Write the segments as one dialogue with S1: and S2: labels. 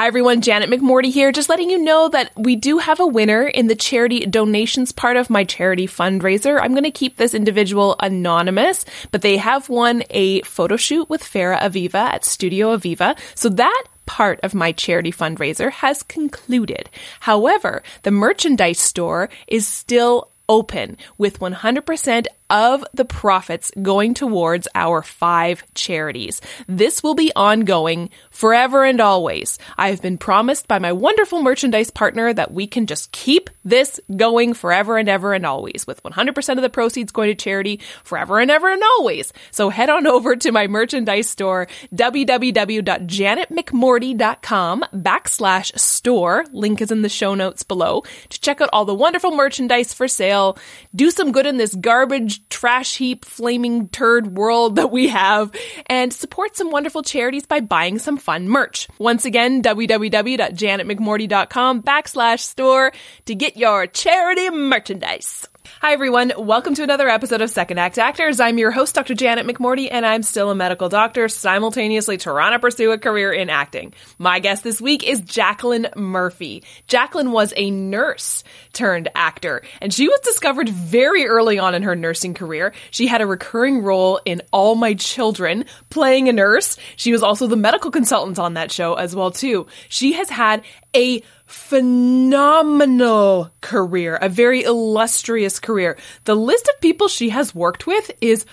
S1: Hi everyone, Janet McMorty here, just letting you know that we do have a winner in the charity donations part of my charity fundraiser. I'm going to keep this individual anonymous, but they have won a photo shoot with Farah Aviva at Studio Aviva. So that part of my charity fundraiser has concluded. However, the merchandise store is still open with 100% of the profits going towards our five charities. This will be ongoing forever and always. I have been promised by my wonderful merchandise partner that we can just keep this going forever and ever and always with 100% of the proceeds going to charity forever and ever and always. So head on over to my merchandise store, www.janetmcmorty.com backslash store. Link is in the show notes below to check out all the wonderful merchandise for sale. Do some good in this garbage trash heap, flaming turd world that we have and support some wonderful charities by buying some fun merch. Once again, www.janetmcmorty.com backslash store to get your charity merchandise. Hi, everyone. Welcome to another episode of Second Act Actors. I'm your host, Dr. Janet McMorty, and I'm still a medical doctor, simultaneously trying to pursue a career in acting. My guest this week is Jacqueline Murphy. Jacqueline was a nurse turned actor, and she was discovered very early on in her nursing career. She had a recurring role in All My Children, playing a nurse. She was also the medical consultant on that show as well, too. She has had a phenomenal career, a very illustrious career. The list of people she has worked with is,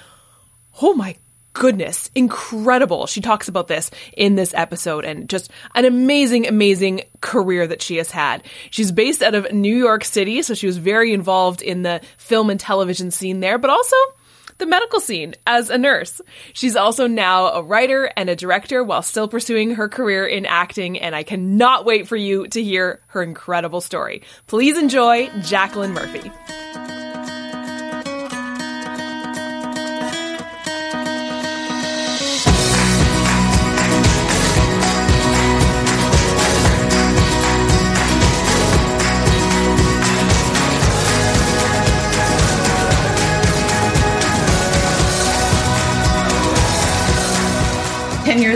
S1: oh my goodness, incredible. She talks about this in this episode and just an amazing, amazing career that she has had. She's based out of New York City, so she was very involved in the film and television scene there, but also the medical scene as a nurse. She's also now a writer and a director while still pursuing her career in acting, and I cannot wait for you to hear her incredible story. Please enjoy Jacqueline Murphy.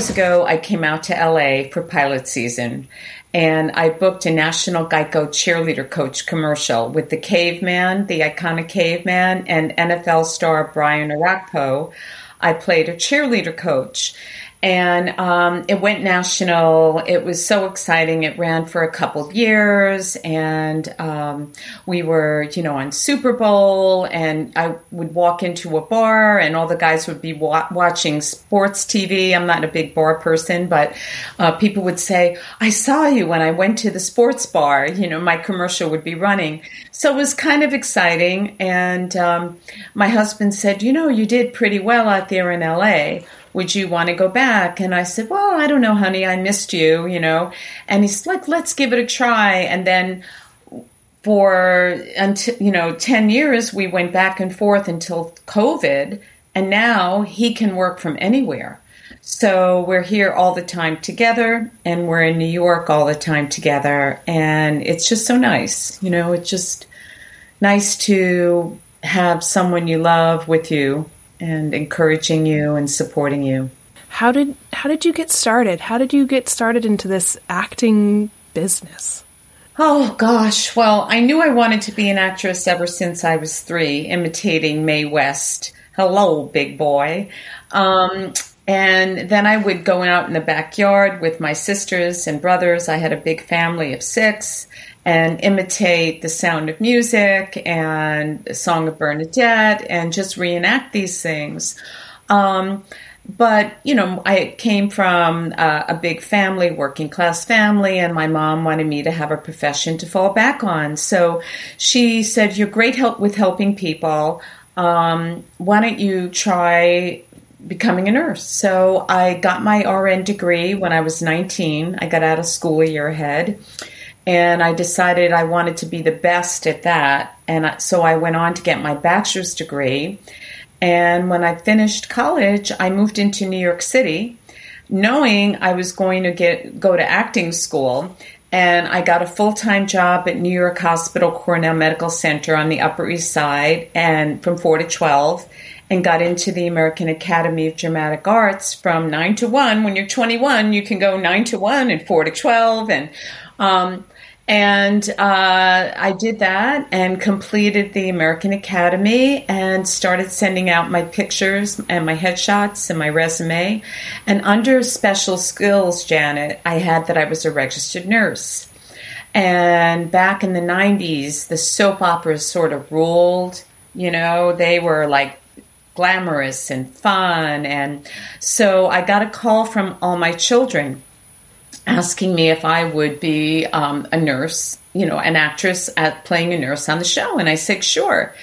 S2: Years ago, I came out to LA for pilot season and I booked a National Geico cheerleader coach commercial with the caveman, the iconic caveman, and NFL star Brian Orakpo. I played a cheerleader coach and um, it went national. It was so exciting. It ran for a couple of years, and um, we were, you know, on Super Bowl. And I would walk into a bar, and all the guys would be wa- watching sports TV. I'm not a big bar person, but uh, people would say, "I saw you when I went to the sports bar." You know, my commercial would be running, so it was kind of exciting. And um, my husband said, "You know, you did pretty well out there in LA." Would you want to go back? And I said, well, I don't know, honey, I missed you, you know. And he's like, let's give it a try. And then for until you know 10 years we went back and forth until covid and now he can work from anywhere so we're here all the time together and we're in new york all the time together and it's just so nice you know it's just nice to have someone you love with you and encouraging you and supporting you.
S1: How did how did you get started? How did you get started into this acting business?
S2: Oh gosh, well, I knew I wanted to be an actress ever since I was 3, imitating Mae West. Hello, big boy. Um, and then I would go out in the backyard with my sisters and brothers. I had a big family of six and imitate the sound of music and the Song of Bernadette and just reenact these things. Um, but you know, I came from a, big family, working class family, and my mom wanted me to have a profession to fall back on. So she said, "You're great help with helping people. Um, why don't you try becoming a nurse?" So I got my RN degree when I was 19. I got out of school a year ahead and I decided I wanted to be the best at that. And so I went on to get my bachelor's degree. And when I finished college, I moved into New York City, knowing I was going to get go to acting school. And I got a full time job at New York Hospital Cornell Medical Center on the Upper East Side, and from four to twelve. and got into the American Academy of Dramatic Arts from 9 to 1. When you're 21, you can go 9 to 1 and 4 to 12. And, um, and uh, I did that and completed the American Academy and started sending out my pictures and my headshots and my resume. And under special skills, Janet, I had that I was a registered nurse. And back in the 90s, the soap operas sort of ruled. You know, they were like glamorous and fun. And so I got a call from all my children asking me if I would be um, a nurse, you know, an actress at playing a nurse on the show. And I said, sure.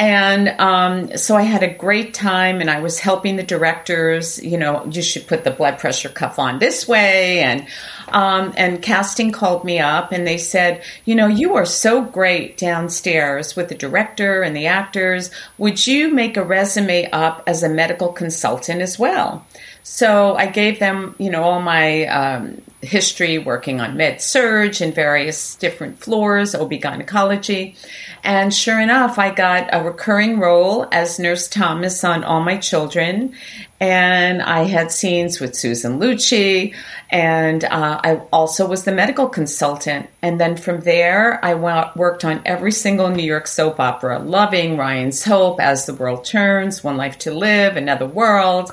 S2: And um, so I had a great time, and I was helping the directors. You know, you should put the blood pressure cuff on this way, and um, and casting called me up, and they said, you know, you are so great downstairs with the director and the actors. Would you make a resume up as a medical consultant as well? So I gave them, you know, all my um, history working on med surg and various different floors, OB gynecology. And sure enough, I got a recurring role as Nurse Thomas on All My Children. And I had scenes with Susan Lucci. And uh, I also was the medical consultant. And then from there, I went, worked on every single New York soap opera, Loving, Ryan's Hope, As the World Turns, One Life to Live, Another World.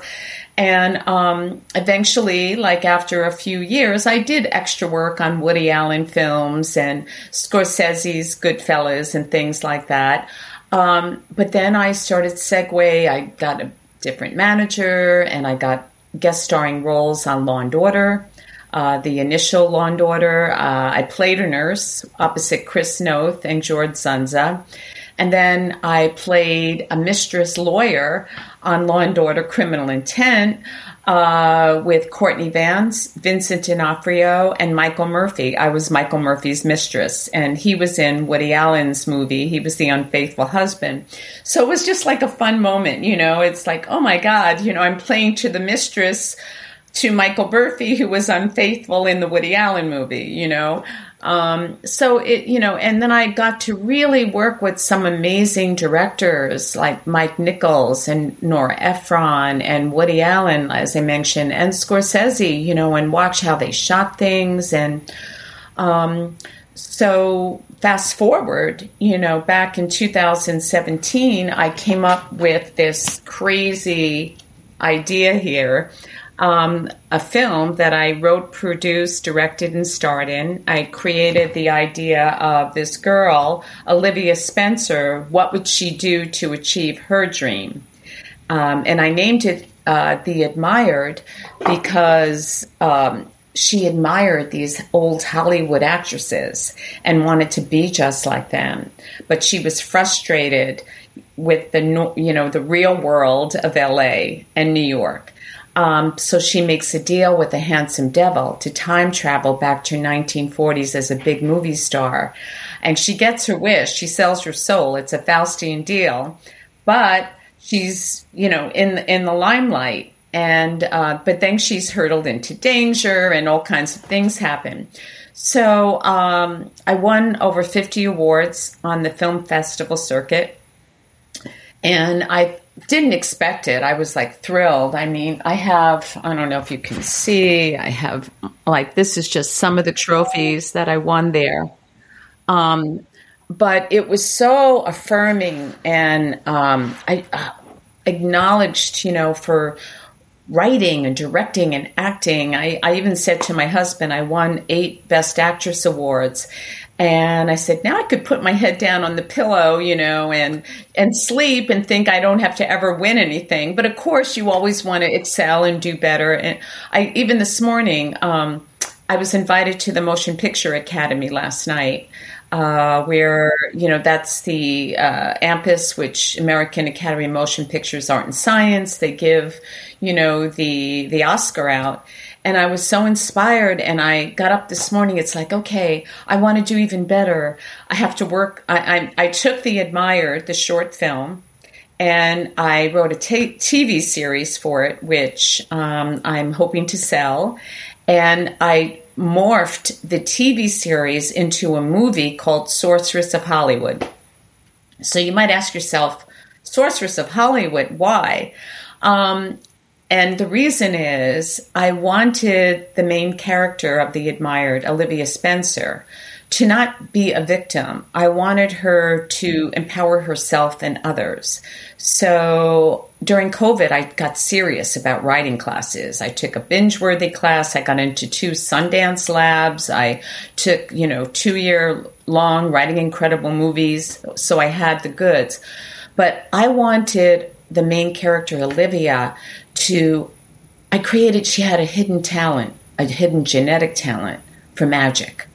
S2: And um, eventually, like after a few years, I did extra work on Woody Allen films and Scorsese's Goodfellas and things like that. Um, but then I started Segway. I got a different manager and I got guest starring roles on Law and Order. Uh, the initial Law and Order, uh, I played a nurse opposite Chris Noth and George Dzundza. And then I played a mistress lawyer on Law and Order Criminal Intent uh, with Courtney Vance, Vincent D'Onofrio, and Michael Murphy. I was Michael Murphy's mistress, and he was in Woody Allen's movie. He was the unfaithful husband. So it was just like a fun moment, you know. It's like, oh my God, you know, I'm playing to the mistress to Michael Murphy, who was unfaithful in the Woody Allen movie, you know. Um, so it, you know, and then I got to really work with some amazing directors like Mike Nichols and Nora Ephron and Woody Allen, as I mentioned, and Scorsese, you know, and watch how they shot things. And um, so fast forward, you know, back in 2017, I came up with this crazy idea here um, a film that I wrote, produced, directed, and starred in. I created the idea of this girl, Olivia Spencer. What would she do to achieve her dream? Um, and I named it uh, The Admired because um, she admired these old Hollywood actresses and wanted to be just like them. But she was frustrated with the you know the real world of LA and New York. Um, so she makes a deal with a handsome devil to time travel back to 1940s as a big movie star. And she gets her wish. She sells her soul. It's a Faustian deal. But she's, you know, in, in the limelight. And, uh, but then she's hurtled into danger and all kinds of things happen. So um, I won over 50 awards on the film festival circuit. And I didn't expect it. I was like thrilled. I mean, I have, I don't know if you can see, I have like, this is just some of the trophies that I won there. Um, but it was so affirming and um, I uh, acknowledged, you know, for writing and directing and acting. I, I even said to my husband, I won eight Best Actress awards. And I said, now I could put my head down on the pillow, you know, and and sleep and think I don't have to ever win anything. But of course, you always want to excel and do better. And I even this morning, um, I was invited to the Motion Picture Academy last night, uh, where you know that's the uh, which American Academy of Motion Pictures Art and Science. They give you know the the Oscar out and I was so inspired. And I got up this morning. It's like, okay, I want to do even better. I have to work. I, I, I took the Admired, the short film, and I wrote a t- TV series for it, which um, I'm hoping to sell. And I morphed the TV series into a movie called Sorceress of Hollywood. So you might ask yourself, Sorceress of Hollywood. Why? Um, and the reason is I wanted the main character of The Admired, Olivia Spencer, to not be a victim. I wanted her to empower herself and others. So during COVID, I got serious about writing classes. I took a binge worthy class. I got into two Sundance labs. I took, you know, two year long writing incredible movies. So I had the goods. But I wanted the main character, Olivia, to, I created, she had a hidden talent, a hidden genetic talent for magic.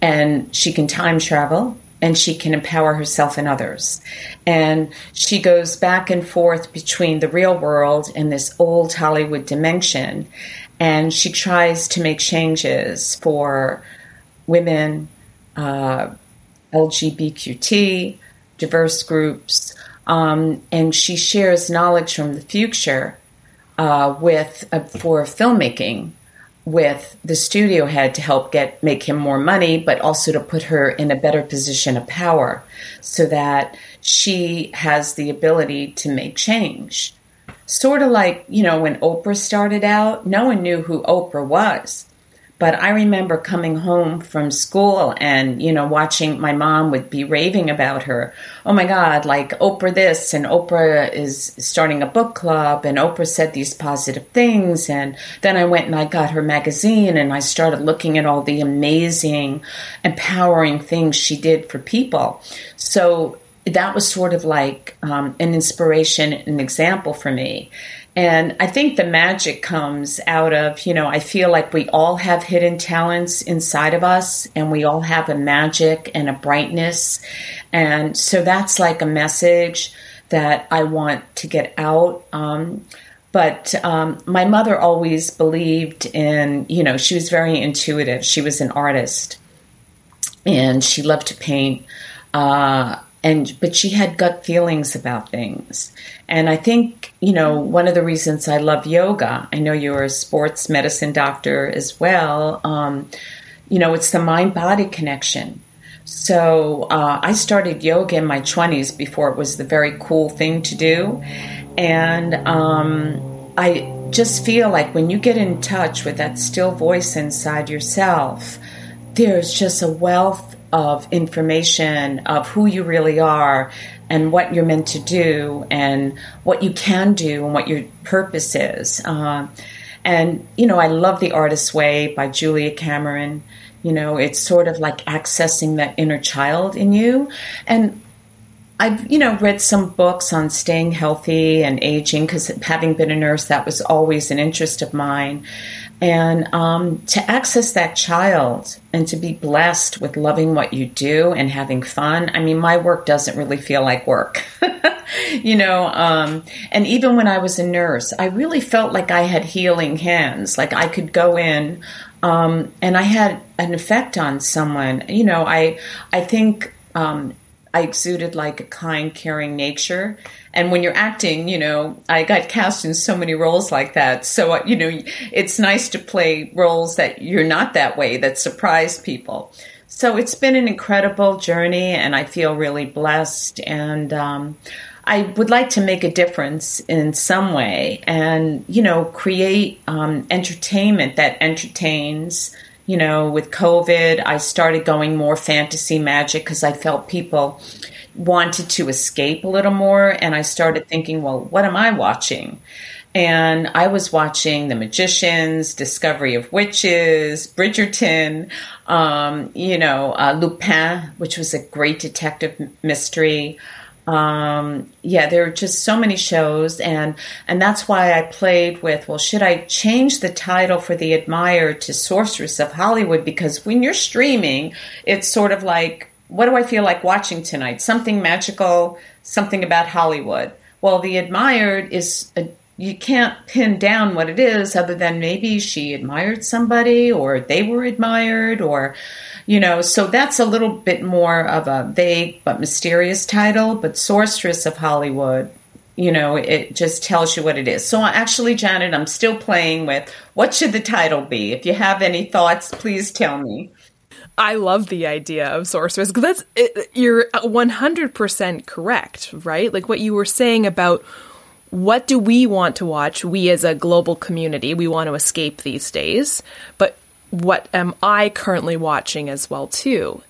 S2: And she can time travel and she can empower herself and others. And she goes back and forth between the real world and this old Hollywood dimension. And she tries to make changes for women, uh, LGBTQT, diverse groups, um, and she shares knowledge from the future uh, with uh, for filmmaking with the studio head to help get make him more money, but also to put her in a better position of power, so that she has the ability to make change. Sort of like you know when Oprah started out, no one knew who Oprah was. But I remember coming home from school and, you know, watching my mom would be raving about her. Oh my God, like Oprah this and Oprah is starting a book club and Oprah said these positive things. And then I went and I got her magazine and I started looking at all the amazing, empowering things she did for people. So that was sort of like um, an inspiration, an example for me. And I think the magic comes out of, you know, I feel like we all have hidden talents inside of us and we all have a magic and a brightness. And so that's like a message that I want to get out. Um, but um, my mother always believed in, you know, she was very intuitive. She was an artist and she loved to paint. Uh, and but she had gut feelings about things. And i think you know one of the reasons i love yoga i know you're a sports medicine doctor as well um, you know it's the mind body connection. So uh, i started yoga in my 20s before it was the very cool thing to do. And um, i just feel like when you get in touch with that still voice inside yourself there's just a wealth of information of who you really are and what you're meant to do and what you can do and what your purpose is. Uh, and, you know, I love The Artist's Way by Julia Cameron. You know, it's sort of like accessing that inner child in you. And I've, you know, read some books on staying healthy and aging because having been a nurse, that was always an interest of mine. And um, to access that child and to be blessed with loving what you do and having fun. I mean, my work doesn't really feel like work, you know. Um, and even when I was a nurse, I really felt like I had healing hands. Like I could go in um, and I had an effect on someone. You know, I I think um, I exuded like a kind, caring nature. And when you're acting, you know, I got cast in so many roles like that. So, uh, you know, it's nice to play roles that you're not that way, that surprise people. So it's been an incredible journey, and I feel really blessed. And um, I would like to make a difference in some way and, you know, create um, entertainment that entertains you know, with COVID, I started going more fantasy magic because I felt people wanted to escape a little more. And I started thinking, well, what am I watching? And I was watching The Magicians, Discovery of Witches, Bridgerton, um, you know, uh, Lupin, which was a great detective mystery. Um, yeah, there are just so many shows, and and that's why I played with. Well, should I change the title for the Admired to Sorceress of Hollywood? Because when you're streaming, it's sort of like, what do I feel like watching tonight? Something magical, something about Hollywood. Well, the Admired is a you can't pin down what it is other than maybe she admired somebody or they were admired or you know so that's a little bit more of a vague but mysterious title but sorceress of hollywood you know it just tells you what it is. So actually janet i'm still playing with what should the title be? If you have any thoughts please tell me.
S1: I love the idea of sorceress because that's it, you're 100% correct, right? Like what you were saying about what do we want to watch? We as a global community, we want to escape these days, but what am I currently watching as well too?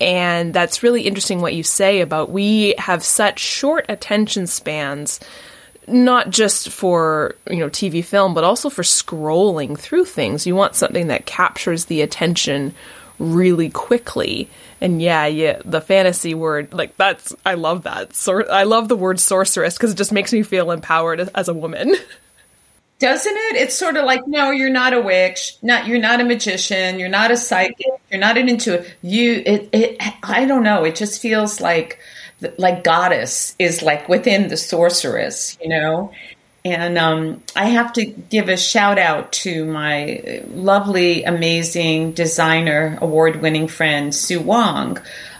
S1: And that's really interesting what you say about we have such short attention spans not just for you know TV film but also for scrolling through things. You want something that captures the attention really quickly. And yeah, yeah, the fantasy word like that's I love that. So I love the word sorceress because it just makes me feel empowered as a woman.
S2: Doesn't it? It's sort of like, no, you're not a witch. Not you're not a magician. You're not a psychic. You're not an intuitive. You, it, it. I don't know. It just feels like, like goddess is like within the sorceress, you know. And um, I have to give a shout out to my lovely, amazing designer, award winning friend, Sue Wong,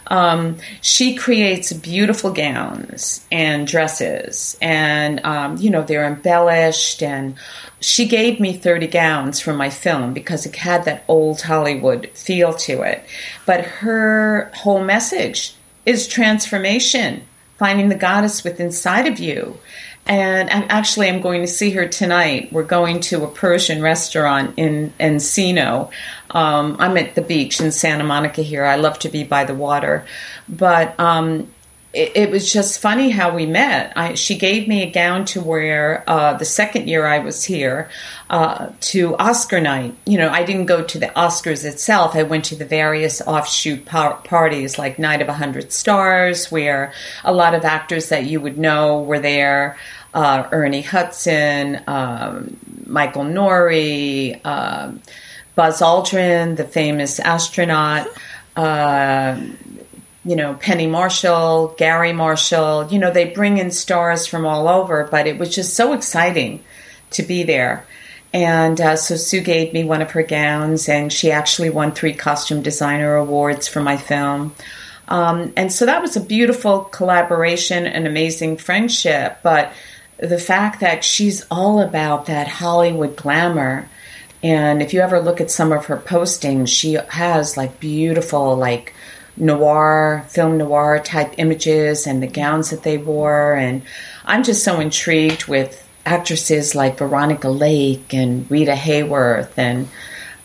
S2: um, she creates beautiful gowns and dresses, and um, you know they're embellished. And she gave me thirty gowns for my film because it had that old Hollywood feel to it. But her whole message is transformation, finding the goddess within inside of you. And actually, I'm going to see her tonight. We're going to a Persian restaurant in Encino. Um, I'm at the beach in Santa Monica here. I love to be by the water. But um, it, it, was just funny how we met. I, she gave me a gown to wear uh, the second year I was here uh, to Oscar night. You know, I didn't go to the Oscars itself. I went to the various offshoot par- parties like Night of a Hundred Stars, where a lot of actors that you would know were there uh, Ernie Hudson, um, Michael Nouri, uh, Buzz Aldrin, the famous astronaut, uh, you know, Penny Marshall, Garry Marshall. You know, they bring in stars from all over, but it was just so exciting to be there. And uh, so Sue gave me one of her gowns, and she actually won three costume designer awards for my film. Um, and so that was a beautiful collaboration, an amazing friendship. But the fact that she's all about that Hollywood glamour. And if you ever look at some of her postings, she has like beautiful, like noir, film noir type images and the gowns that they wore. And I'm just so intrigued with actresses like Veronica Lake and Rita Hayworth. And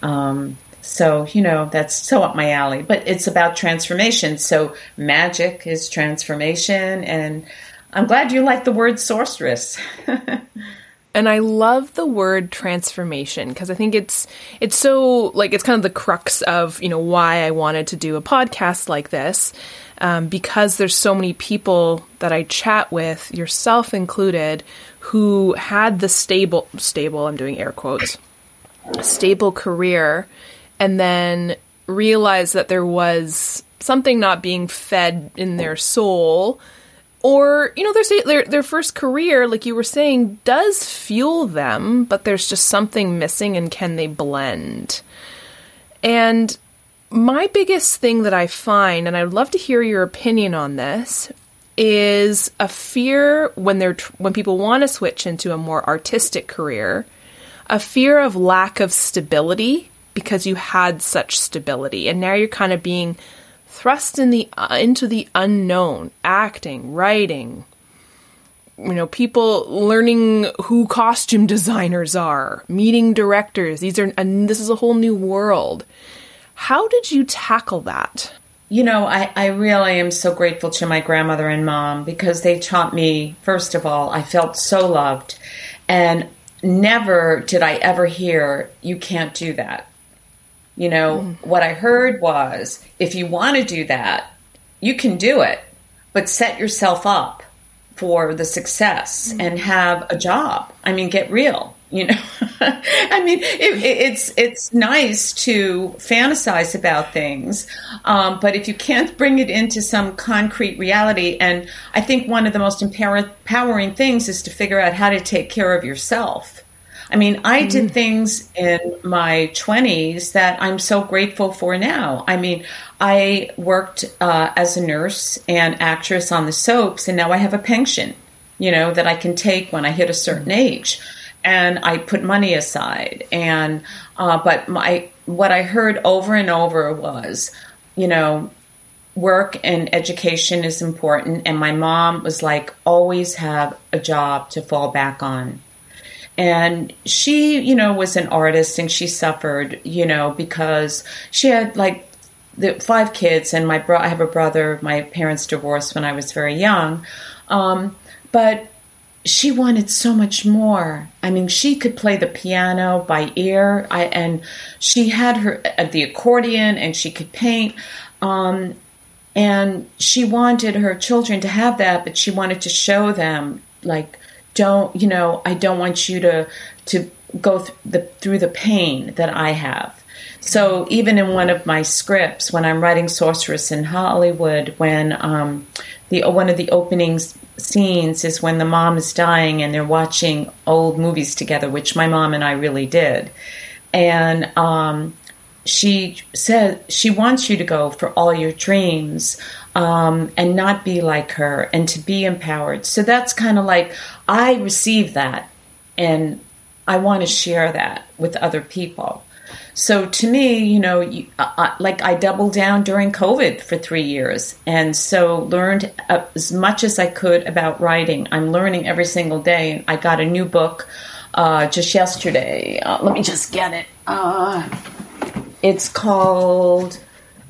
S2: um, so, you know, that's so up my alley. But it's about transformation. So magic is transformation. And I'm glad you like the word sorceress.
S1: and I love the word transformation because I think it's it's so like it's kind of the crux of you know why I wanted to do a podcast like this um, because there's so many people that I chat with, yourself included, who had the stable stable I'm doing air quotes stable career and then realized that there was something not being fed in their soul or you know their their their first career like you were saying does fuel them but there's just something missing and can they blend? And my biggest thing that i find and i'd love to hear your opinion on this is a fear when they're when people want to switch into a more artistic career a fear of lack of stability because you had such stability. And now you're kind of being thrust in the uh, into the unknown, acting, writing, you know, people learning who costume designers are, meeting directors. These are and this is a whole new world. How did you tackle that?
S2: You know, I, I really am so grateful to my grandmother and mom because they taught me, first of all, I felt so loved. And never did I ever hear, you can't do that. You know, mm. what I heard was if you want to do that, you can do it, but set yourself up for the success mm. and have a job. I mean, get real. You know, I mean, it, it's it's nice to fantasize about things, um, but if you can't bring it into some concrete reality, and I think one of the most empowering things is to figure out how to take care of yourself I mean, I did mm. things in my 20s that I'm so grateful for now. I mean, I worked uh, as a nurse and actress on the soaps, and now I have a pension, you know, that I can take when I hit a certain mm. age. and I put money aside. And uh, but my what I heard over and over was, you know, work and education is important. And my mom was like, always have a job to fall back on. And she, you know, was an artist and she suffered, you know, because she had like the five kids and my bro- I have a brother. My parents divorced when I was very young, um, but she wanted so much more. I mean, she could play the piano by ear, I, and she had her uh, the accordion, and she could paint. Um, and she wanted her children to have that, but she wanted to show them, like, don't you know? I don't want you to to go th- the, through the pain that I have. So even in one of my scripts, when I'm writing Sorceress in Hollywood, when um, the one of the opening scenes is when the mom is dying and they're watching old movies together, which my mom and I really did, and um, she said she wants you to go for all your dreams um, and not be like her and to be empowered. So that's kind of like I receive that and I want to share that with other people. So to me, you know, you, uh, uh, like I doubled down during COVID for three years, and so learned as much as I could about writing. I'm learning every single day. I got a new book uh, just yesterday. Uh, let me just get it. Uh, it's called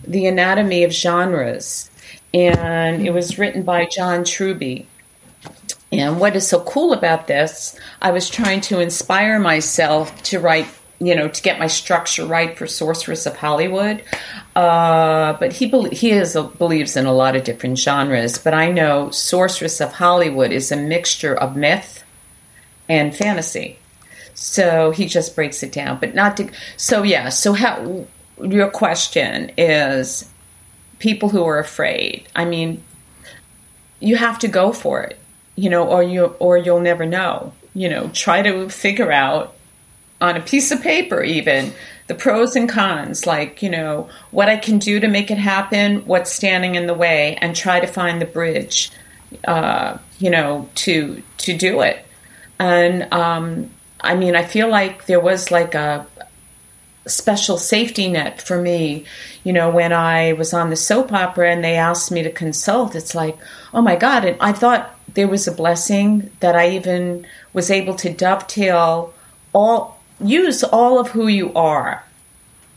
S2: The Anatomy of Genres, and it was written by John Truby. And what is so cool about this, I was trying to inspire myself to write you know, to get my structure right for Sorceress of Hollywood. Uh, but he be- he is a, believes in a lot of different genres. But I know Sorceress of Hollywood is a mixture of myth and fantasy. So he just breaks it down, but not to. So yeah. So how your question is people who are afraid. I mean, you have to go for it, you know, or you or you'll never know. You know, try to figure out on a piece of paper, even the pros and cons, like, you know, what I can do to make it happen, what's standing in the way, and try to find the bridge, uh, you know, to, to do it. And, um, I mean, I feel like there was like a special safety net for me. You know, when I was on the soap opera and they asked me to consult, it's like, oh my God. And I thought there was a blessing that I even was able to dovetail all use all of who you are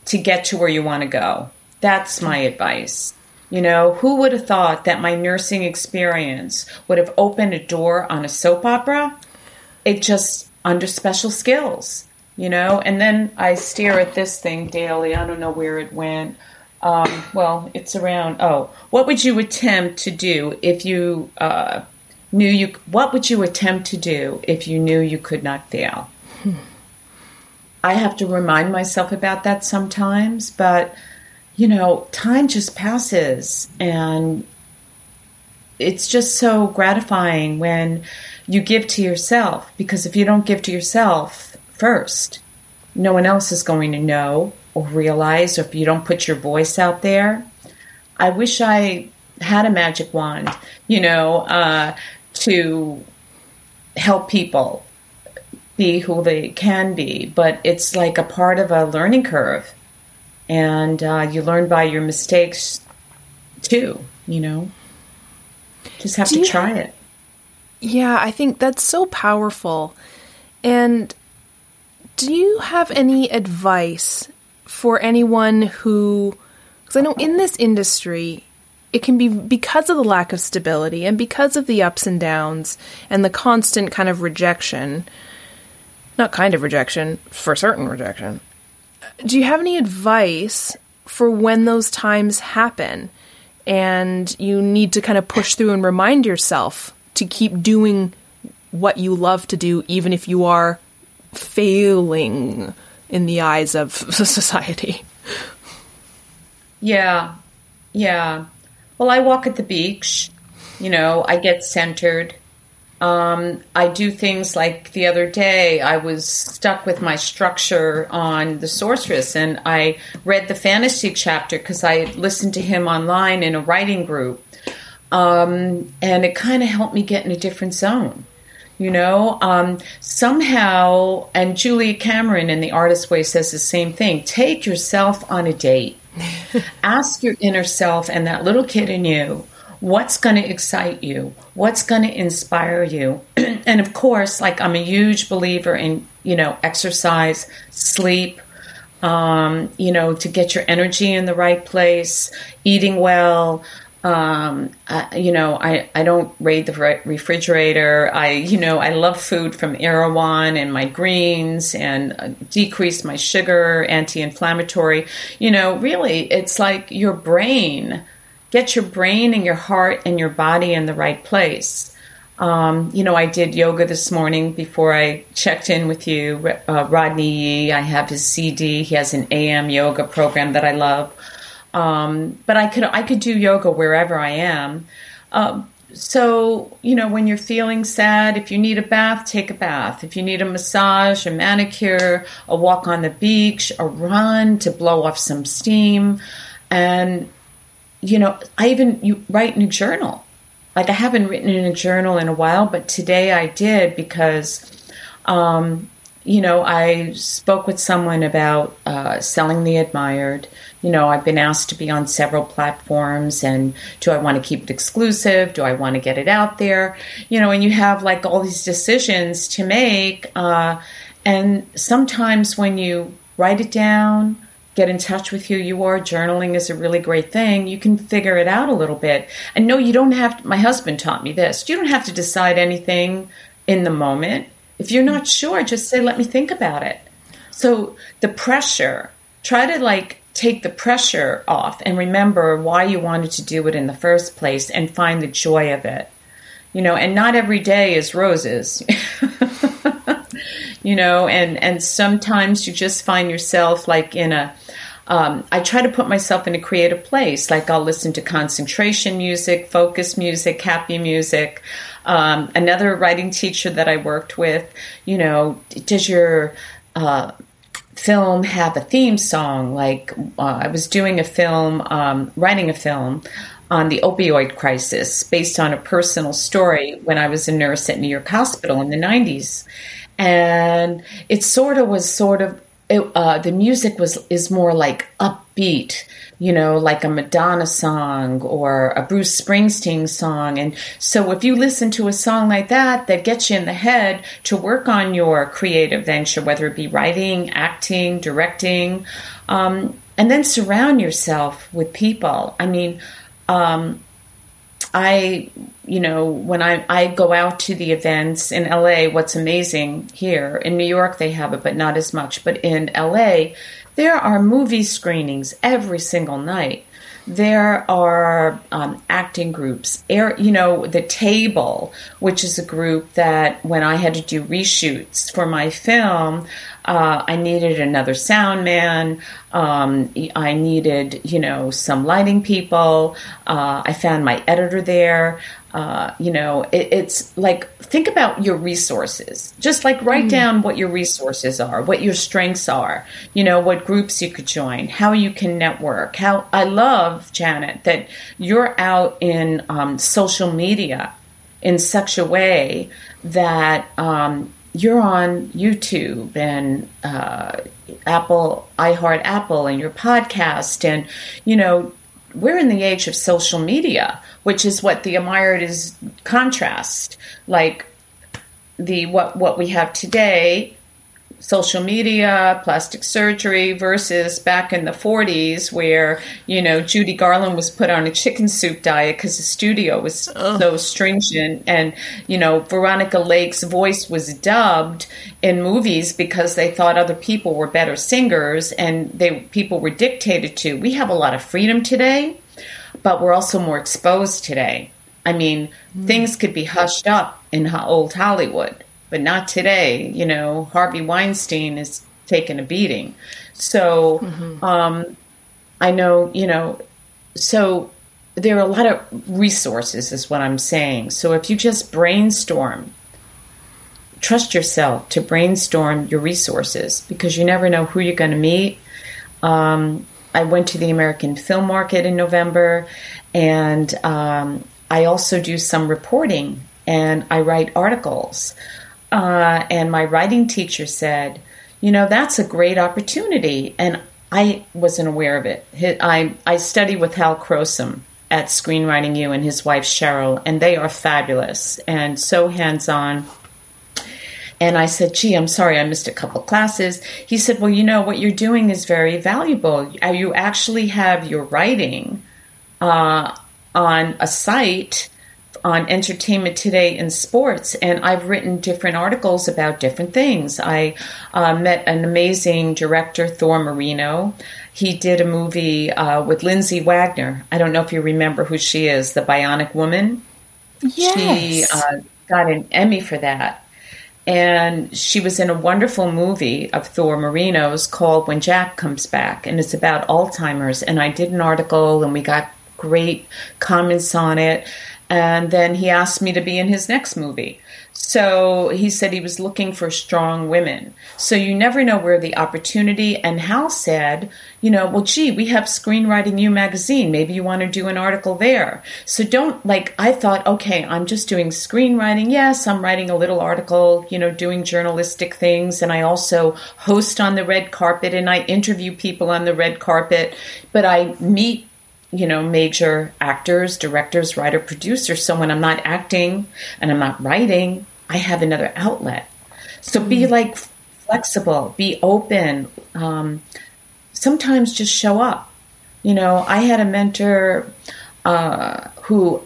S2: to get to where you want to go. That's my advice. You know, who would have thought that my nursing experience would have opened a door on a soap opera? It just under special skills, you know? And then I stare at this thing daily. I don't know where it went. Um, well, it's around. Oh, what would you attempt to do if you uh, knew you? What would you attempt to do if you knew you could not fail? I have to remind myself about that sometimes, but you know, time just passes and it's just so gratifying when you give to yourself because if you don't give to yourself first, no one else is going to know or realize, or if you don't put your voice out there. I wish I had a magic wand, you know, uh, to help people be who they can be, but it's like a part of a learning curve. And uh, you learn by your mistakes too, you know? Just have Do to try it.
S1: Yeah, I think that's so powerful. And do you have any advice for anyone who, because I know in this industry, it can be because of the lack of stability and because of the ups and downs and the constant kind of rejection not kind of rejection, for certain rejection. Do you have any advice for when those times happen and you need to kind of push through and remind yourself to keep doing what you love to do, even if you are failing in the eyes of society?
S2: Yeah, yeah. Well, I walk at the beach. You know, I get centered. Um, I do things like the other day, I was stuck with my structure on The Sorceress, and I read the fantasy chapter because I listened to him online in a writing group. Um, and it kind of helped me get in a different zone. You know, um, somehow, and Julia Cameron in The Artist Way says the same thing take yourself on a date. Ask your inner self and that little kid in you what's going to excite you, what's going to inspire you. and of course, like I'm a huge believer in, you know, exercise, sleep, um, you know, to get your energy in the right place, eating well, um, I, you know, I, I don't raid the refrigerator. I, you know, I love food from Erewhon and my greens and uh, decrease my sugar, anti-inflammatory. You know, really, it's like your brain. Get your brain and your heart and your body in the right place. Um, you know, I did yoga this morning before I checked in with you. Uh, Rodney Yee, I have his CD. He has an AM yoga program that I love. Um, but I could I could do yoga wherever I am. Um, so you know, when you're feeling sad, if you need a bath, take a bath. If you need a massage, a manicure, a walk on the beach, a run to blow off some steam, and you know, I even you write in a journal. Like I haven't written in a journal in a while, but today I did because um, you know, I spoke with someone about uh, selling the admired. You know, I've been asked to be on several platforms, and do I want to keep it exclusive? Do I want to get it out there? You know, and you have like all these decisions to make. Uh, and sometimes when you write it down, get in touch with who you are, journaling is a really great thing. You can figure it out a little bit. And no, you don't have to, my husband taught me this. You don't have to decide anything in the moment if you're not sure, just say, let me think about it. So the pressure, try to like take the pressure off and remember why you wanted to do it in the first place and find the joy of it. You know, and not every day is roses. you know, and and sometimes you just find yourself like in a um, I try to put myself in a creative place. Like I'll listen to concentration music, focus music, happy music. Um, another writing teacher that I worked with, you know, does your uh, film have a theme song? Like uh, I was doing a film, um, writing a film on the opioid crisis based on a personal story when I was a nurse at New York Hospital in the 90s. And it sort of was sort of it, uh, the music was is more like upbeat, you know, like a Madonna song or a Bruce Springsteen song. And so, if you listen to a song like that, that gets you in the head to work on your creative venture, whether it be writing, acting, directing, um, and then surround yourself with people. I mean. Um, I, you know, when I, I go out to the events in LA, what's amazing here in New York, they have it, but not as much. But in LA, there are movie screenings every single night. There are um, acting groups. Air, you know, the Table, which is a group that when I had to do reshoots for my film, uh, I needed another sound man. Um, I needed, you know, some lighting people. Uh, I found my editor there. Uh, you know, it, it's like think about your resources. Just like write mm. down what your resources are, what your strengths are. You know, what groups you could join, how you can network. How I love Janet that you're out in um, social media in such a way that um, you're on YouTube and uh, Apple, iHeart Apple, and your podcast, and you know we're in the age of social media, which is what the Admired is contrast. Like the what what we have today social media, plastic surgery versus back in the 40s where, you know, Judy Garland was put on a chicken soup diet because the studio was oh. so stringent. And, you know, Veronica Lake's voice was dubbed in movies because they thought other people were better singers and they people were dictated to. We have a lot of freedom today, but we're also more exposed today. I mean, mm. things could be hushed up in old Hollywood but not today. You know, Harvey Weinstein is taking a beating. So mm-hmm. um, I know, you know, so there are a lot of resources, is what I'm saying. So if you just brainstorm, trust yourself to brainstorm your resources because you never know who you're going to meet. Um, I went to the American Film Market in November, and um, I also do some reporting and I write articles. Uh, and my writing teacher said, You know, that's a great opportunity. And I wasn't aware of it. I, I study with Hal Croasmun at Screenwriting U and his wife Cheryl, and they are fabulous and so hands on. And I said, gee, I'm sorry, I missed a couple classes. He said, well, you know, what you're doing is very valuable. You actually have your writing uh, on a site on Entertainment Today and sports, and I've written different articles about different things. I uh, met an amazing director, Thor Marino. He did a movie uh, with Lindsay Wagner. I don't know if you remember who she is, the Bionic Woman.
S1: Yes.
S2: She uh, got an Emmy for that. And she was in a wonderful movie of Thor Marino's called When Jack Comes Back, and it's about Alzheimer's. And I did an article, and we got great comments on it. And then he asked me to be in his next movie. So he said he was looking for strong women. So you never know where the opportunity. And Hal said, you know, well, gee, we have Screenwriting U magazine. Maybe you want to do an article there. So don't like, I thought, okay, I'm just doing screenwriting. Yes, I'm writing a little article, you know, doing journalistic things. And I also host on the red carpet and I interview people on the red carpet. But I meet you know, major actors, directors, writer, producer. So when I'm not acting and I'm not writing, I have another outlet. So be hmm. like flexible, be open. Um, sometimes just show up. You know, I had a mentor uh, who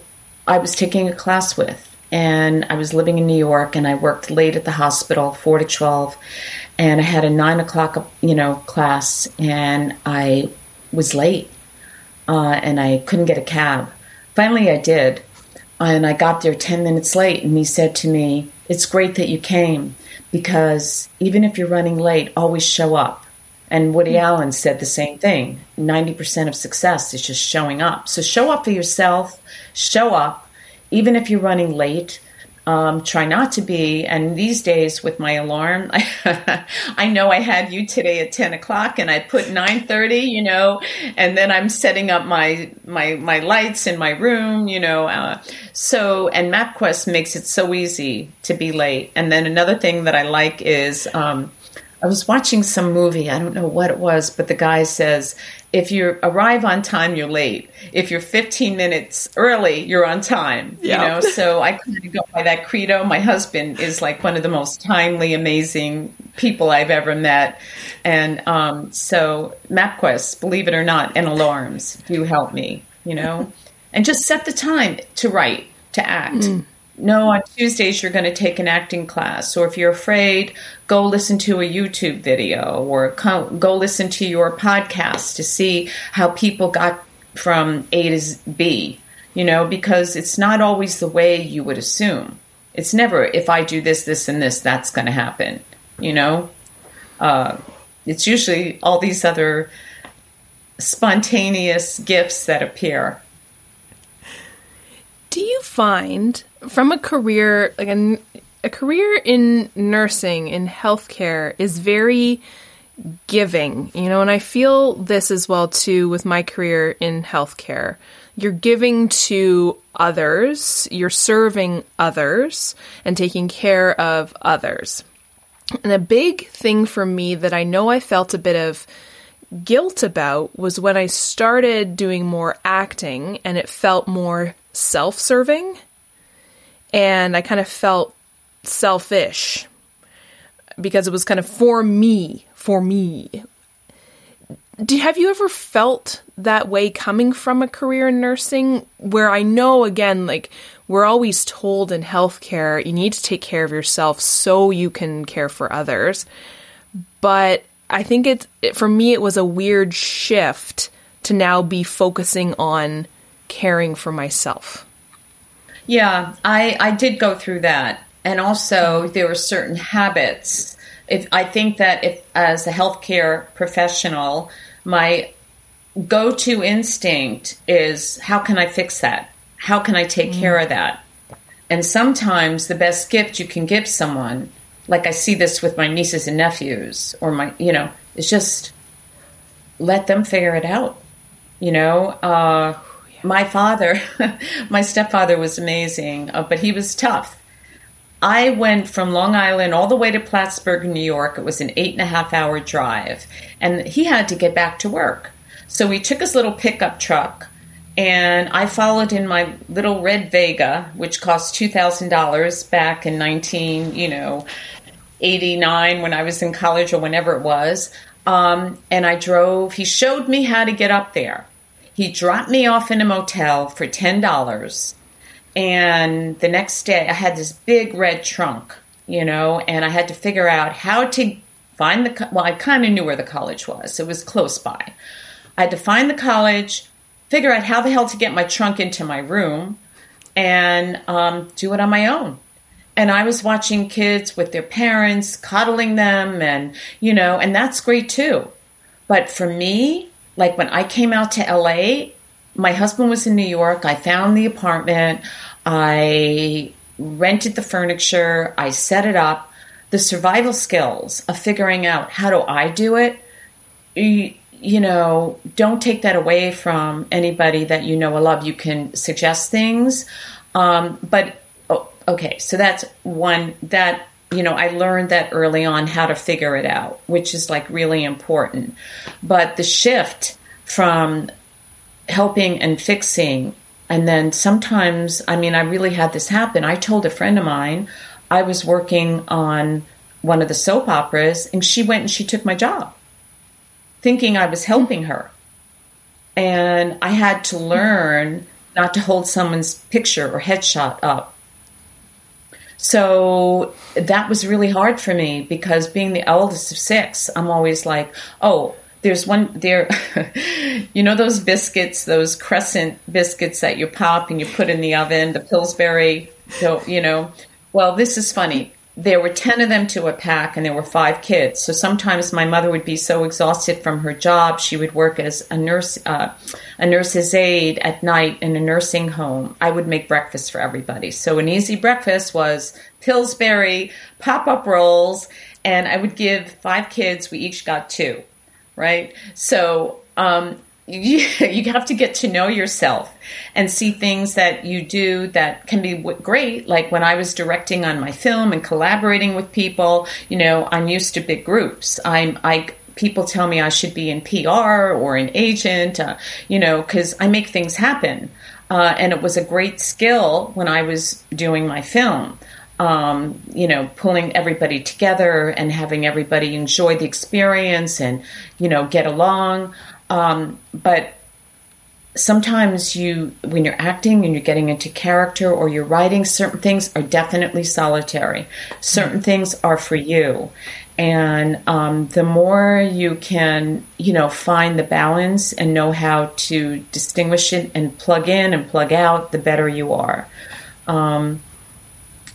S2: I was taking a class with, and I was living in New York, and I worked late at the hospital, four to twelve, and I had a nine o'clock, you know, class, and I was late uh, and I couldn't get a cab. Finally, I did, and I got there 10 minutes late, and he said to me, It's great that you came because even if you're running late, always show up. And Woody mm-hmm. Allen said the same thing 90% of success is just showing up. So show up for yourself, show up, even if you're running late. Um, try not to be. And these days with my alarm, I, know I had you today at 10 o'clock and I put 930, you know, and then I'm setting up my, my, my lights in my room, you know. Uh, so, and MapQuest makes it so easy to be late. And then another thing that I like is, um, I was watching some movie, I don't know what it was, but the guy says, if you arrive on time, you're late. If you're 15 minutes early, you're on time. You know, so I kind of go by that credo. My husband is like one of the most timely, amazing people I've ever met. And um, so MapQuest, believe it or not, and alarms do help me, you know, and just set the time to write, to act. Mm no, on Tuesdays you're going to take an acting class. Or if you're afraid, go listen to a YouTube video or go listen to your podcast to see how people got from A to B, you know, because it's not always the way you would assume. It's never, if I do this, this, and this, that's going to happen, you know? Uh, it's usually all these other spontaneous gifts that appear.
S1: Do you find from a career like a, a career in nursing in healthcare is very giving, you know, and I feel this as well too with my career in healthcare. You're giving to others, you're serving others and taking care of others. And a big thing for me that I know I felt a bit of guilt about was when I started doing more acting and it felt more self serving. And I kind of felt selfish because it was kind of for me, for me. Have you ever felt that way coming from a career in nursing where I know again like we're always told in healthcare you need to take care of yourself so you can care for others but I think it's it, for me it was a weird shift to now be focusing on caring for myself.
S2: Yeah, I, I did go through that. And also, there were certain habits. If I think that if, as a healthcare professional, my go to instinct is how can I fix that? How can I take mm. care of that? And sometimes the best gift you can give someone, like I see this with my nieces and nephews, or my, you know, is just let them figure it out. You know, uh, my father, my stepfather was amazing, uh, but he was tough. I went from Long Island all the way to Plattsburgh, New York. It was an eight and a half hour drive, and he had to get back to work. So we took his little pickup truck, and I followed in my little red Vega, which cost two thousand dollars back in nineteen, you know, eighty nine when I was in college or whenever it was. Um, and I drove. He showed me how to get up there. He dropped me off in a motel for ten dollars, and the next day I had this big red trunk, you know, and I had to figure out how to find the. Well, I kind of knew where the college was. It was close by. I had to find the college, figure out how the hell to get my trunk into my room, and um, do it on my own and I was watching kids with their parents, coddling them, and, you know, and that's great too. But for me, like when I came out to LA, my husband was in New York. I found the apartment. I rented the furniture. I set it up. The survival skills of figuring out how do I do it, you, you know, don't take that away from anybody that you know or love. You can suggest things. Um, but okay, so that's one that you know, I learned that early on how to figure it out, which is like really important. But the shift from helping and fixing, and then sometimes, I mean, I really had this happen. I told a friend of mine I was working on one of the soap operas, and she went and she took my job, thinking I was helping her. And I had to learn not to hold someone's picture or headshot up so that was really hard for me because being the eldest of six, I'm always like, oh, there's one there, you know, those biscuits, those crescent biscuits that you pop and you put in the oven, the Pillsbury, you know. Well, this is funny there were 10 of them to a pack and there were five kids. So sometimes my mother would be so exhausted from her job, she would work as a nurse, uh, a nurse's aide at night in a nursing home. I would make breakfast for everybody. So an easy breakfast was Pillsbury pop up rolls, and I would give five kids, we each got two, right? So, um, you, you have to get to know yourself and see things that you do that can be great. Like when I was directing on my film and collaborating with people, you know, I'm used to big groups. I'm, I, people tell me I should be in PR or an agent, uh, you know, because I make things happen. Uh, and it was a great skill when I was doing my film. Um, you know, pulling everybody together and having everybody enjoy the experience and, you know, get along. Um, but sometimes you, when you're acting and you're getting into character or you're writing, certain things are definitely solitary. Certain mm-hmm. things are for you. And um, the more you can, you know, find the balance and know how to distinguish it and plug in and plug out, the better you are. Um,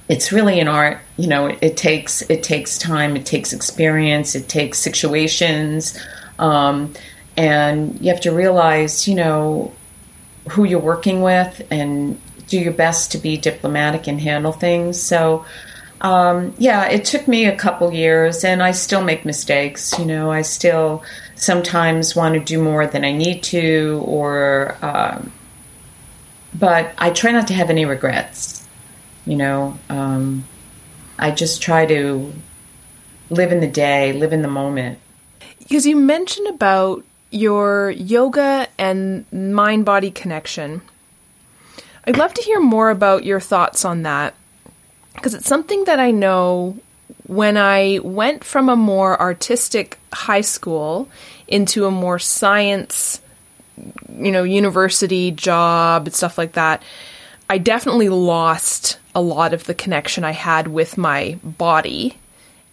S2: it's really an art you know it, it, takes it takes time it takes experience it takes situations um, and you have to realize, you know, who you're working with and do your best to be diplomatic and handle things. So, um, yeah, it took me a couple years, and I still make mistakes. You know, I still sometimes want to do more than I need to, or, um, but I try not to have any regrets. You know, um, I just try to live in the day, live in the moment.
S1: Because you mentioned about your yoga and mind body connection. I'd love to hear more about your thoughts on that because it's something that I know when I went from a more artistic high school into a more science, you know, university job and stuff like that, I definitely lost a lot of the connection I had with my body.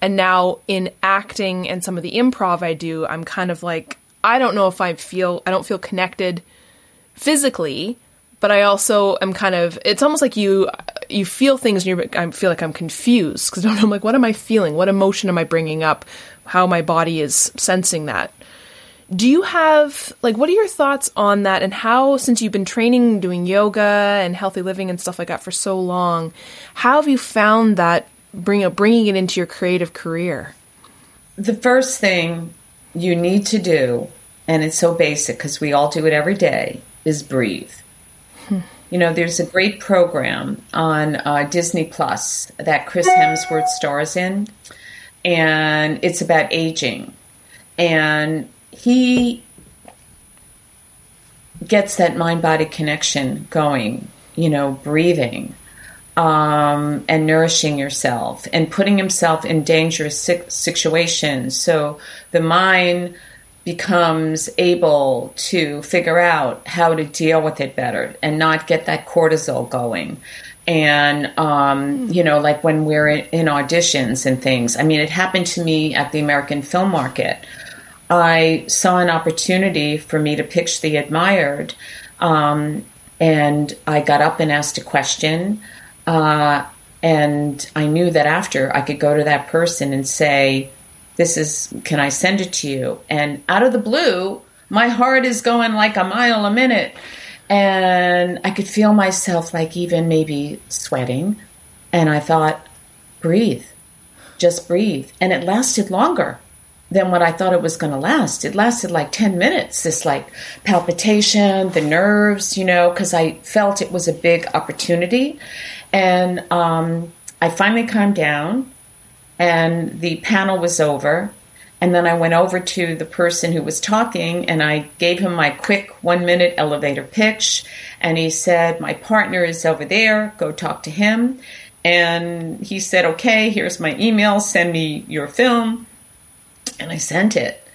S1: And now in acting and some of the improv I do, I'm kind of like, I don't know if I feel I don't feel connected physically, but I also am kind of it's almost like you you feel things and you I feel like I'm confused because I'm like what am I feeling? What emotion am I bringing up? How my body is sensing that. Do you have like what are your thoughts on that and how since you've been training doing yoga and healthy living and stuff like that for so long, how have you found that bring bringing it into your creative career?
S2: The first thing you need to do, and it's so basic because we all do it every day, is breathe. You know, there's a great program on uh, Disney Plus that Chris Hemsworth stars in, and it's about aging. And he gets that mind body connection going, you know, breathing um, and nourishing yourself and putting himself in dangerous situations. So the mind becomes able to figure out how to deal with it better and not get that cortisol going. And, um, you know, like when we're in, in auditions and things. I mean, it happened to me at the American Film Market. I saw an opportunity for me to pitch the admired. Um, and I got up and asked a question. Uh, and I knew that after I could go to that person and say, This is, can I send it to you? And out of the blue, my heart is going like a mile a minute. And I could feel myself like even maybe sweating. And I thought, breathe, just breathe. And it lasted longer than what I thought it was going to last. It lasted like 10 minutes, this like palpitation, the nerves, you know, because I felt it was a big opportunity. And um, I finally calmed down, and the panel was over. And then I went over to the person who was talking and I gave him my quick one minute elevator pitch. And he said, My partner is over there, go talk to him. And he said, Okay, here's my email, send me your film. And I sent it.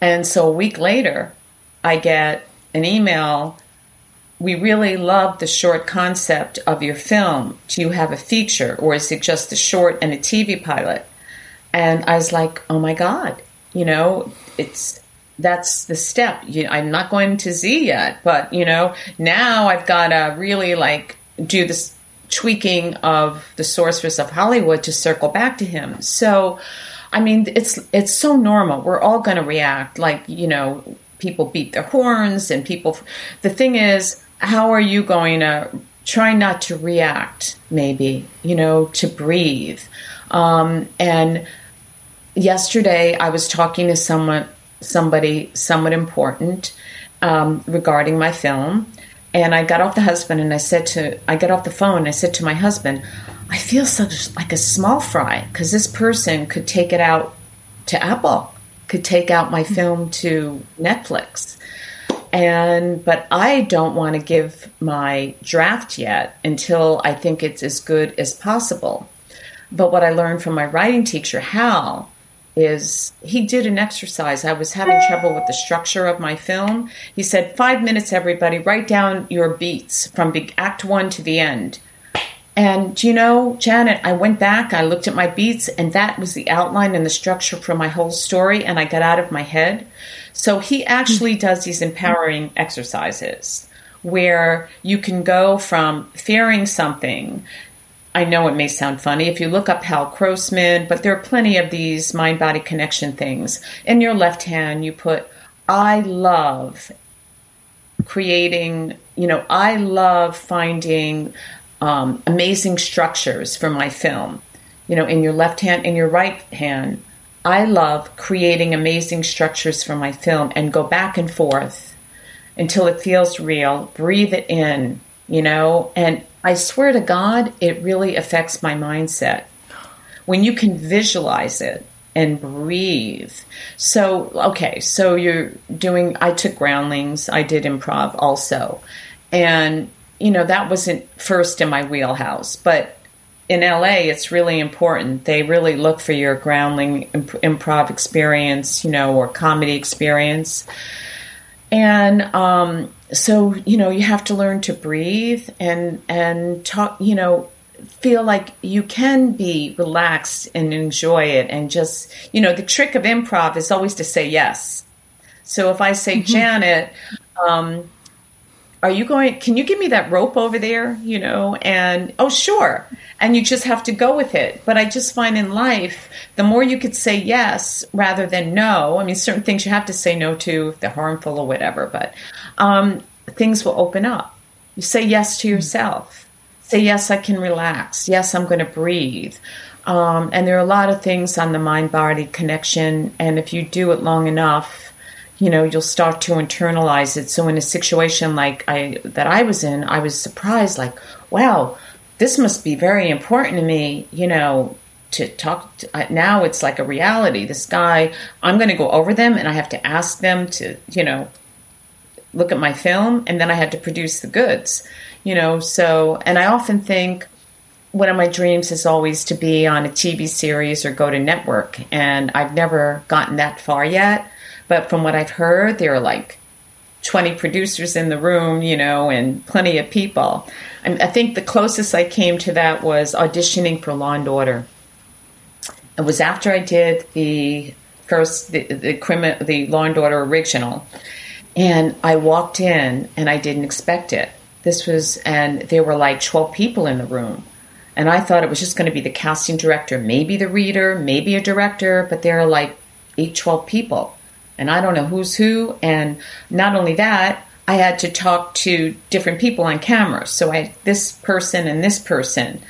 S2: And so a week later, I get an email we really love the short concept of your film. Do you have a feature or is it just a short and a TV pilot? And I was like, oh my God, you know, it's that's the step. You, I'm not going to Z yet, but you know, now I've got to really like do this tweaking of the sorceress of Hollywood to circle back to him. So, I mean, it's it's so normal. We're all going to react like you know, people beat their horns and people. The thing is, how are you going to try not to react, maybe, you know, to breathe? Um, and yesterday I was talking to someone, somebody somewhat important um, regarding my film. And I got off the husband and I said to, I got off the phone and I said to my husband, I feel such like a small fry because this person could take it out to Apple, could take out my film to Netflix and but I don't want to give my draft yet until I think it's as good as possible. But what I learned from my writing teacher Hal is he did an exercise. I was having trouble with the structure of my film. He said, Five minutes, everybody, write down your beats from act one to the end. And you know, Janet, I went back, I looked at my beats, and that was the outline and the structure for my whole story, and I got out of my head. So he actually hmm. does these empowering exercises where you can go from fearing something. I know it may sound funny if you look up Hal Croasmun, but there are plenty of these mind body connection things. In your left hand, you put, I love creating, you know, I love finding um, amazing structures for my film. You know, in your left hand, in your right hand, I love creating amazing structures for my film and go back and forth until it feels real. Breathe it in, you know, and I swear to God, it really affects my mindset. When you can visualize it and breathe. So, okay, so you're doing, I took groundlings, I did improv also. And, you know, that wasn't first in my wheelhouse, but in LA, it's really important. They really look for your groundling imp- improv experience, you know, or comedy experience. And um, so, you know, you have to learn to breathe and and talk. You know, feel like you can be relaxed and enjoy it, and just you know, the trick of improv is always to say yes. So if I say, mm-hmm. Janet. Um, are you going can you give me that rope over there you know and oh sure. And you just have to go with it. But i just find in life the more you could say yes rather than no i mean certain things you have to say no to if they're harmful or whatever but um, things will open up. You say yes to yourself. Say yes i can relax. Yes i'm going to breathe. Um, and there are a lot of things on the mind body connection and if you do it long enough you know you'll start to internalize it. So in a situation like i that i was in i was surprised like wow this must be very important to me you know to talk to, uh, now it's like a reality. This guy i'm going to go over them and i have to ask them to you know look at my film and then i had to produce the goods you know? So and i often think one of my dreams is always to be on a tv series or go to network and i've never gotten that far yet but from what I've heard, there are like 20 producers in the room, you know, and plenty of people. I, think the closest I came to that was auditioning for Law and Order. It was after I did the first the the, the Law and Order original, and I walked in and I didn't expect it. This was and there were like 12 people in the room. And I thought it was just going to be the casting director, maybe the reader, maybe a director, but there are like eight, 12 people and I don't know who's who. And not only that, I had to talk to different people on camera. So I this person and this person,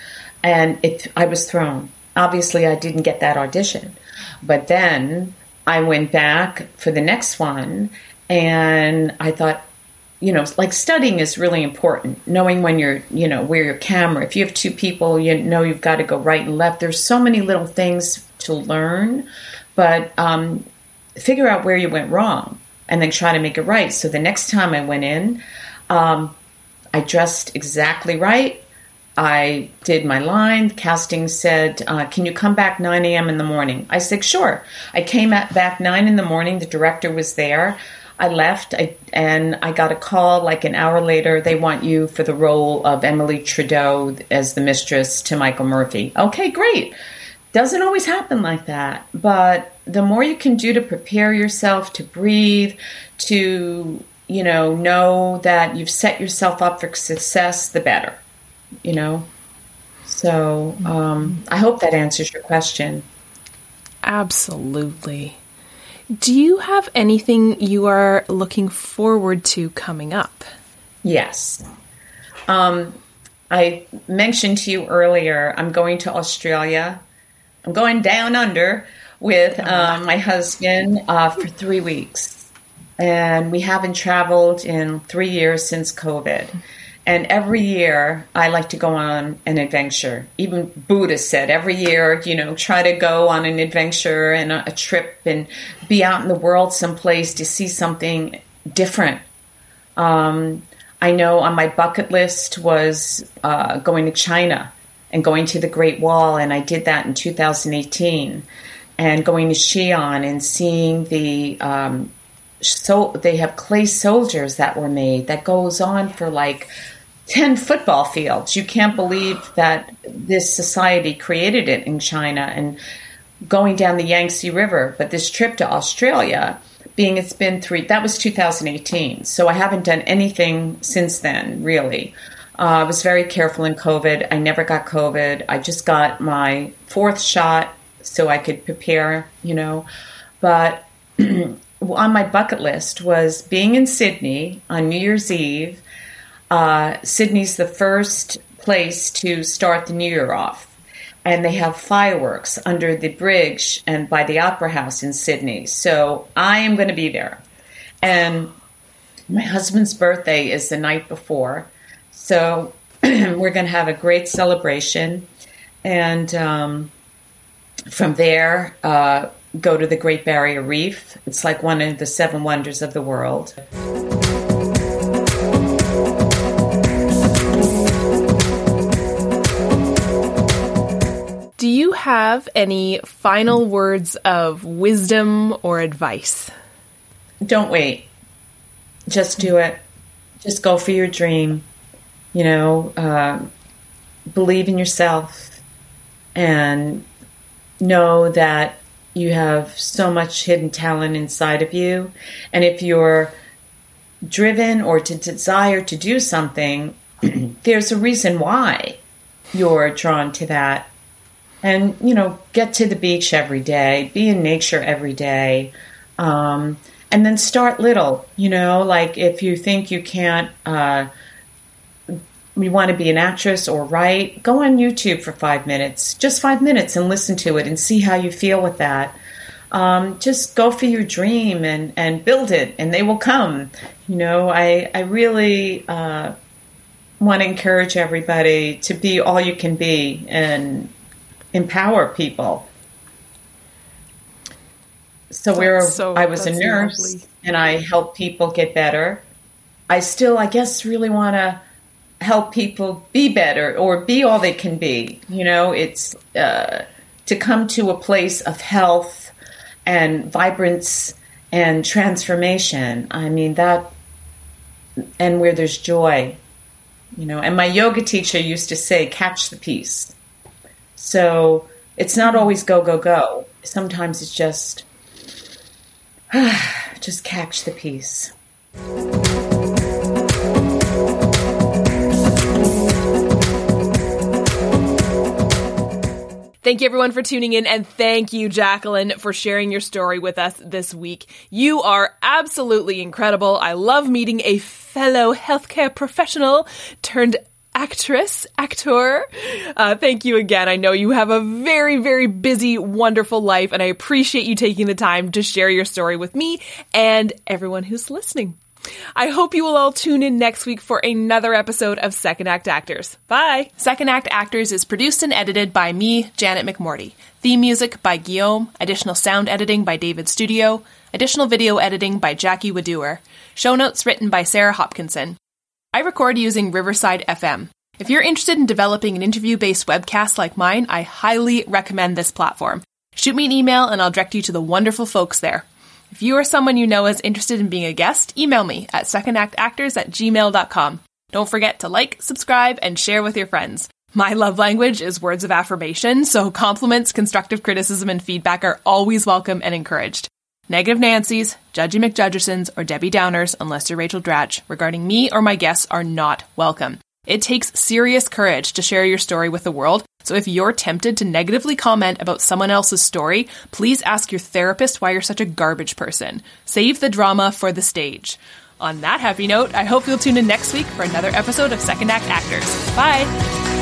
S2: and it I was thrown. Obviously, I didn't get that audition, but then I went back for the next one, and I thought. You know, like studying is really important. Knowing when you're, you know, where your camera. If you have two people, you know you've got to go right and left. There's so many little things to learn, but um, figure out where you went wrong and then try to make it right. So the next time I went in, um, I dressed exactly right. I did my line. Casting said, uh, "Can you come back 9 a.m. in the morning?" I said, "Sure." I came back 9 in the morning. The director was there. I left, I, and I got a call like an hour later. They want you for the role of Emily Trudeau as the mistress to Michael Murphy. Okay, great. Doesn't always happen like that, but the more you can do to prepare yourself to breathe, to, you know, know that you've set yourself up for success, the better, you know? So um, I hope that answers your question.
S1: Absolutely. Do you have anything you are looking forward to coming up?
S2: Yes. Um, I mentioned to you earlier, I'm going to Australia. I'm going down under with um, my husband uh, for three weeks. And we haven't traveled in three years since COVID. And every year, I like to go on an adventure. Even Buddha said every year, you know, try to go on an adventure and a, a trip and be out in the world someplace to see something different. Um, I know on my bucket list was uh, going to China and going to the Great Wall, and I did that in 2018 and going to Xi'an and seeing the um, so they have clay soldiers that were made that goes on for like 10 football fields. You can't believe that this society created it in China and going down the Yangtze River. But this trip to Australia, being it's been three, that was 2018. So I haven't done anything since then, really. Uh, I was very careful in COVID. I never got COVID. I just got my fourth shot so I could prepare, you know. But on my bucket list was being in Sydney on New Year's Eve. Uh, Sydney's the first place to start the New Year off. And they have fireworks under the bridge and by the Opera House in Sydney. So I am going to be there. And my husband's birthday is the night before. So we're going to have a great celebration. And um, from there, uh, go to the Great Barrier Reef. It's like one of the seven wonders of the world.
S1: Do you have any final words of wisdom or advice?
S2: Don't wait. Just do it. Just go for your dream. You know, uh, believe in yourself and know that you have so much hidden talent inside of you. And if you're driven or to desire to do something, there's a reason why you're drawn to that. And, you know, get to the beach every day, be in nature every day. Um, and then start little, you know, like if you think you can't, uh, you want to be an actress or write, go on YouTube for five minutes, just five minutes, and listen to it and see how you feel with that. um, just go for your dream and, and build it, and they will come. You know, I, I really uh, want to encourage everybody to be all you can be and empower people. So where so, I was a nurse lovely. and I help people get better, I still, I guess, really want to help people be better or be all they can be. You know, it's uh, to come to a place of health and vibrance and transformation. I mean, that, and where there's joy, you know. And my yoga teacher used to say, catch the peace. So it's not always go, go, go. Sometimes it's just, just catch the peace.
S1: Thank you everyone for tuning in and thank you Jacqueline for sharing your story with us this week. You are absolutely incredible. I love meeting a fellow healthcare professional turned actress, actor. Uh, thank you again. I know you have a very, very busy, wonderful life, and I appreciate you taking the time to share your story with me and everyone who's listening. I hope you will all tune in next week for another episode of Second Act Actors. Bye! Second Act Actors is produced and edited by me, Janet McMorty. Theme music by Guillaume, additional sound editing by David Studio, additional video editing by Jackie Wadoer, show notes written by Sarah Hopkinson. I record using Riverside FM. If you're interested in developing an interview based webcast like mine, I highly recommend this platform. Shoot me an email and I'll direct you to the wonderful folks there. If you or someone you know is interested in being a guest, email me at secondactactors at gmail.com. Don't forget to like, subscribe, and share with your friends. My love language is words of affirmation, so compliments, constructive criticism, and feedback are always welcome and encouraged. Negative Nancy's, Judgy McJudgersons, or Debbie Downers, unless you're Rachel Dratch, regarding me or my guests are not welcome. It takes serious courage to share your story with the world, so if you're tempted to negatively comment about someone else's story, please ask your therapist why you're such a garbage person. Save the drama for the stage. On that happy note, I hope you'll tune in next week for another episode of Second Act Actors. Bye!